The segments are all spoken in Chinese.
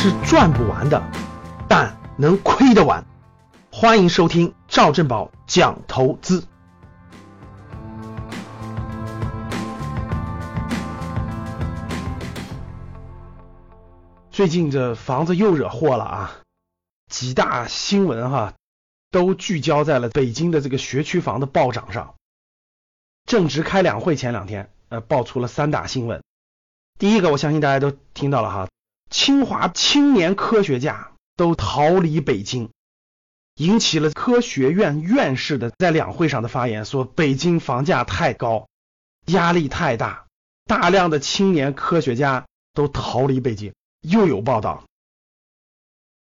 是赚不完的，但能亏得完。欢迎收听赵正宝讲投资。最近这房子又惹祸了啊！几大新闻哈，都聚焦在了北京的这个学区房的暴涨上。正值开两会前两天，呃，爆出了三大新闻。第一个，我相信大家都听到了哈，清华青年科学家都逃离北京，引起了科学院院士的在两会上的发言，说北京房价太高，压力太大，大量的青年科学家都逃离北京。又有报道，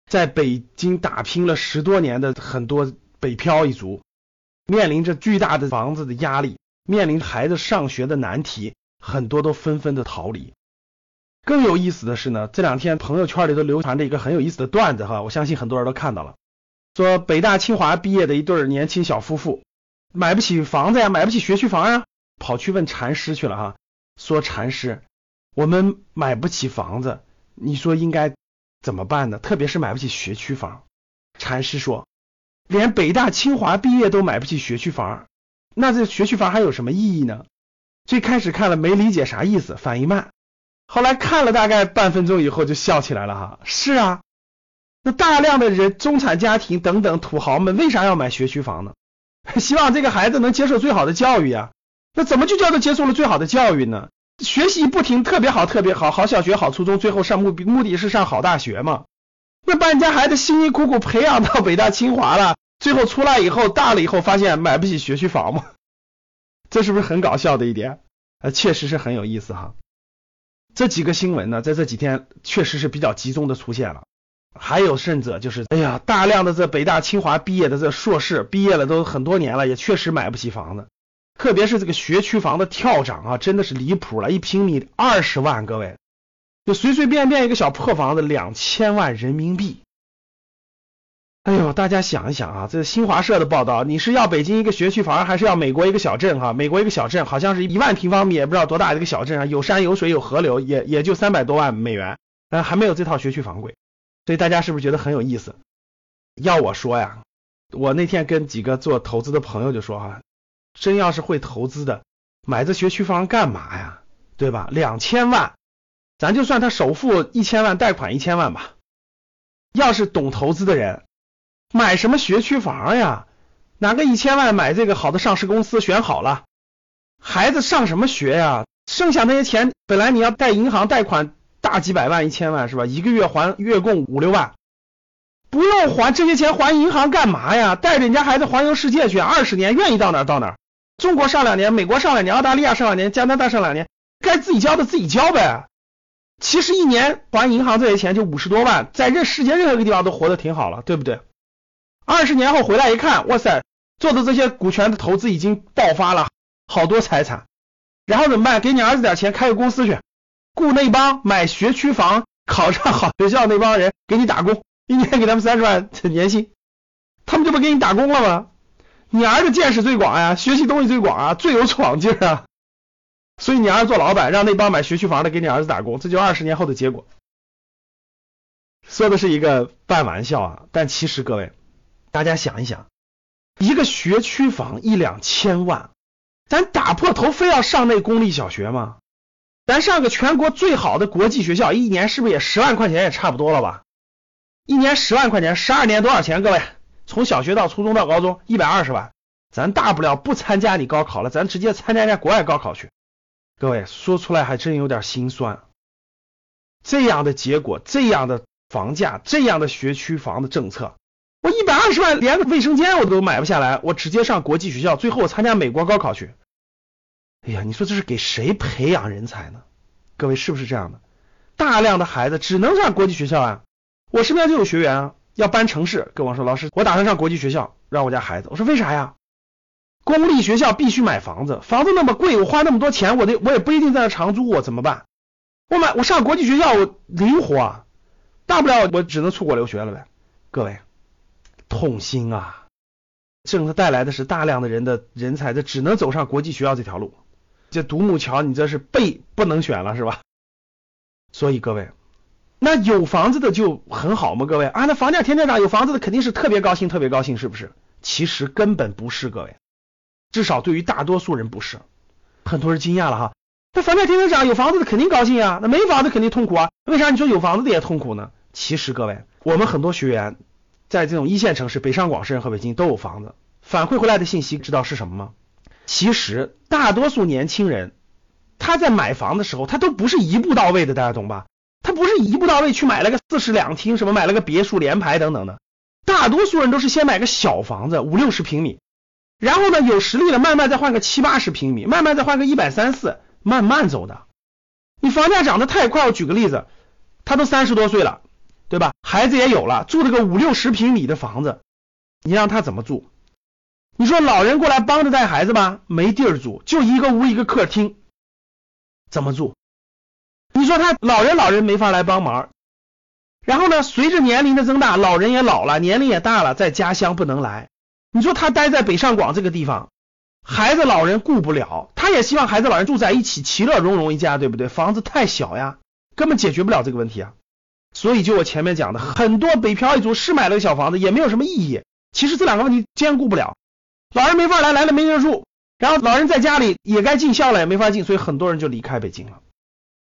在北京打拼了十多年的很多北漂一族，面临着巨大的房子的压力，面临孩子上学的难题。很多都纷纷的逃离。更有意思的是呢，这两天朋友圈里都流传着一个很有意思的段子哈，我相信很多人都看到了。说北大清华毕业的一对年轻小夫妇，买不起房子呀，买不起学区房呀，跑去问禅师去了哈。说禅师，我们买不起房子，你说应该怎么办呢？特别是买不起学区房。禅师说，连北大清华毕业都买不起学区房，那这学区房还有什么意义呢？最开始看了没理解啥意思，反应慢。后来看了大概半分钟以后就笑起来了哈。是啊，那大量的人中产家庭等等土豪们为啥要买学区房呢？希望这个孩子能接受最好的教育啊。那怎么就叫做接受了最好的教育呢？学习不停，特别好，特别好，好小学，好初中，最后上目目的是上好大学嘛？那把人家孩子辛辛苦苦培养到北大清华了，最后出来以后大了以后发现买不起学区房吗？这是不是很搞笑的一点？呃，确实是很有意思哈。这几个新闻呢，在这几天确实是比较集中的出现了。还有甚者就是，哎呀，大量的这北大清华毕业的这硕士毕业了都很多年了，也确实买不起房子。特别是这个学区房的跳涨啊，真的是离谱了，一平米二十万，各位，就随随便便一个小破房子两千万人民币。哎呦，大家想一想啊，这新华社的报道，你是要北京一个学区房，还是要美国一个小镇？哈，美国一个小镇，好像是一万平方米，也不知道多大的一个小镇啊，有山有水有河流，也也就三百多万美元，但还没有这套学区房贵。所以大家是不是觉得很有意思？要我说呀，我那天跟几个做投资的朋友就说哈，真要是会投资的，买这学区房干嘛呀？对吧？两千万，咱就算他首付一千万，贷款一千万吧。要是懂投资的人。买什么学区房呀？拿个一千万买这个好的上市公司，选好了，孩子上什么学呀？剩下那些钱，本来你要贷银行贷款大几百万、一千万是吧？一个月还月供五六万，不用还这些钱还银行干嘛呀？带着人家孩子环游世界去，二十年愿意到哪到哪。中国上两年，美国上两年，澳大利亚上两年，加拿大上两年，该自己交的自己交呗。其实一年还银行这些钱就五十多万，在任世界任何一个地方都活得挺好了，对不对？二十年后回来一看，哇塞，做的这些股权的投资已经爆发了好多财产，然后怎么办？给你儿子点钱，开个公司去，雇那帮买学区房、考上好学校那帮人给你打工，一年给他们三十万年薪，他们就不给你打工了吗？你儿子见识最广呀，学习东西最广啊，最有闯劲啊，所以你儿子做老板，让那帮买学区房的给你儿子打工，这就二十年后的结果。说的是一个半玩笑啊，但其实各位。大家想一想，一个学区房一两千万，咱打破头非要上那公立小学吗？咱上个全国最好的国际学校，一年是不是也十万块钱也差不多了吧？一年十万块钱，十二年多少钱？各位，从小学到初中到高中，一百二十万。咱大不了不参加你高考了，咱直接参加人家国外高考去。各位说出来还真有点心酸。这样的结果，这样的房价，这样的学区房的政策。我一百二十万连个卫生间我都买不下来，我直接上国际学校，最后我参加美国高考去。哎呀，你说这是给谁培养人才呢？各位是不是这样的？大量的孩子只能上国际学校啊！我身边就有学员啊，要搬城市，跟我说老师，我打算上国际学校，让我家孩子。我说为啥呀？公立学校必须买房子，房子那么贵，我花那么多钱，我得我也不一定在那长租，我怎么办？我买我上国际学校，我灵活啊，大不了我只能出国留学了呗。各位。痛心啊！政策带来的是大量的人的人才，这只能走上国际学校这条路。这独木桥，你这是背不能选了是吧？所以各位，那有房子的就很好吗？各位啊，那房价天天涨，有房子的肯定是特别高兴，特别高兴，是不是？其实根本不是，各位，至少对于大多数人不是。很多人惊讶了哈，那房价天天涨，有房子的肯定高兴啊，那没房子肯定痛苦啊。为啥你说有房子的也痛苦呢？其实各位，我们很多学员在这种一线城市，北上广深和北京都有房子，反馈回来的信息知道是什么吗？其实大多数年轻人他在买房的时候，他都不是一步到位的，大家懂吧？他不是一步到位去买了个四室两厅，什么买了个别墅联排等等的，大多数人都是先买个小房子五六十平米，然后呢有实力了，慢慢再换个七八十平米，慢慢再换个一百三四，慢慢走的。你房价涨得太快，我举个例子，他都三十多岁了，对吧？孩子也有了，住了个五六十平米的房子，你让他怎么住？你说老人过来帮着带孩子吧，没地儿住，就一个屋一个客厅，怎么住？你说他老人老人没法来帮忙，然后呢，随着年龄的增大，老人也老了，年龄也大了，在家乡不能来。你说他待在北上广这个地方，孩子老人顾不了，他也希望孩子老人住在一起，其乐融融一家，对不对？房子太小呀，根本解决不了这个问题啊。所以就我前面讲的，很多北漂一族是买了个小房子，也没有什么意义。其实这两个问题兼顾不了，老人没法来，来了没人住，然后老人在家里也该尽孝了，也没法尽，所以很多人就离开北京了。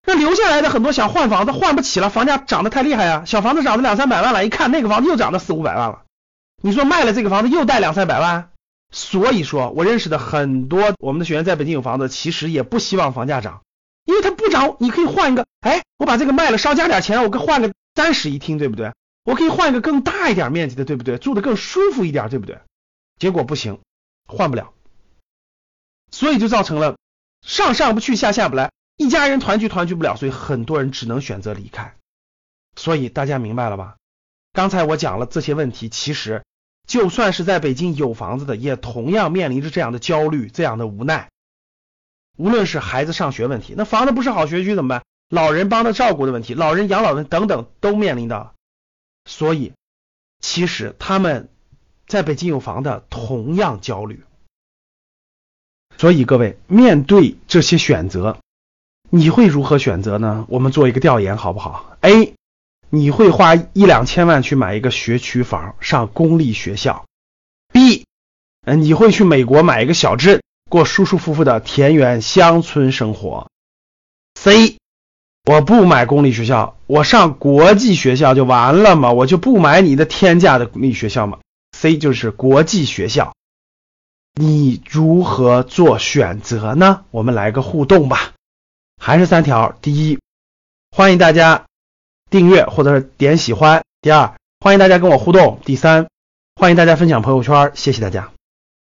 那留下来的很多想换房子换不起了，房价涨得太厉害啊，小房子涨到两三百万了，一看那个房子又涨到四五百万了，你说卖了这个房子又贷两三百万，所以说我认识的很多我们的学员在北京有房子，其实也不希望房价涨，因为它不涨，你可以换一个，哎，我把这个卖了，稍加点钱，我给换个三室一厅，对不对？我可以换一个更大一点面积的，对不对？住的更舒服一点，对不对？结果不行，换不了，所以就造成了上上不去，下下不来。一家人团聚团聚不了，所以很多人只能选择离开。所以大家明白了吧？刚才我讲了这些问题，其实就算是在北京有房子的，也同样面临着这样的焦虑、这样的无奈。无论是孩子上学问题，那房子不是好学区怎么办？老人帮他照顾的问题，老人养老问等等都面临到。所以其实他们在北京有房的同样焦虑。所以各位面对这些选择。你会如何选择呢？我们做一个调研好不好？A，你会花一两千万去买一个学区房上公立学校？B，嗯，你会去美国买一个小镇过舒舒服服的田园乡村生活？C，我不买公立学校，我上国际学校就完了嘛，我就不买你的天价的公立学校嘛。C 就是国际学校，你如何做选择呢？我们来个互动吧。还是三条：第一，欢迎大家订阅或者是点喜欢；第二，欢迎大家跟我互动；第三，欢迎大家分享朋友圈。谢谢大家。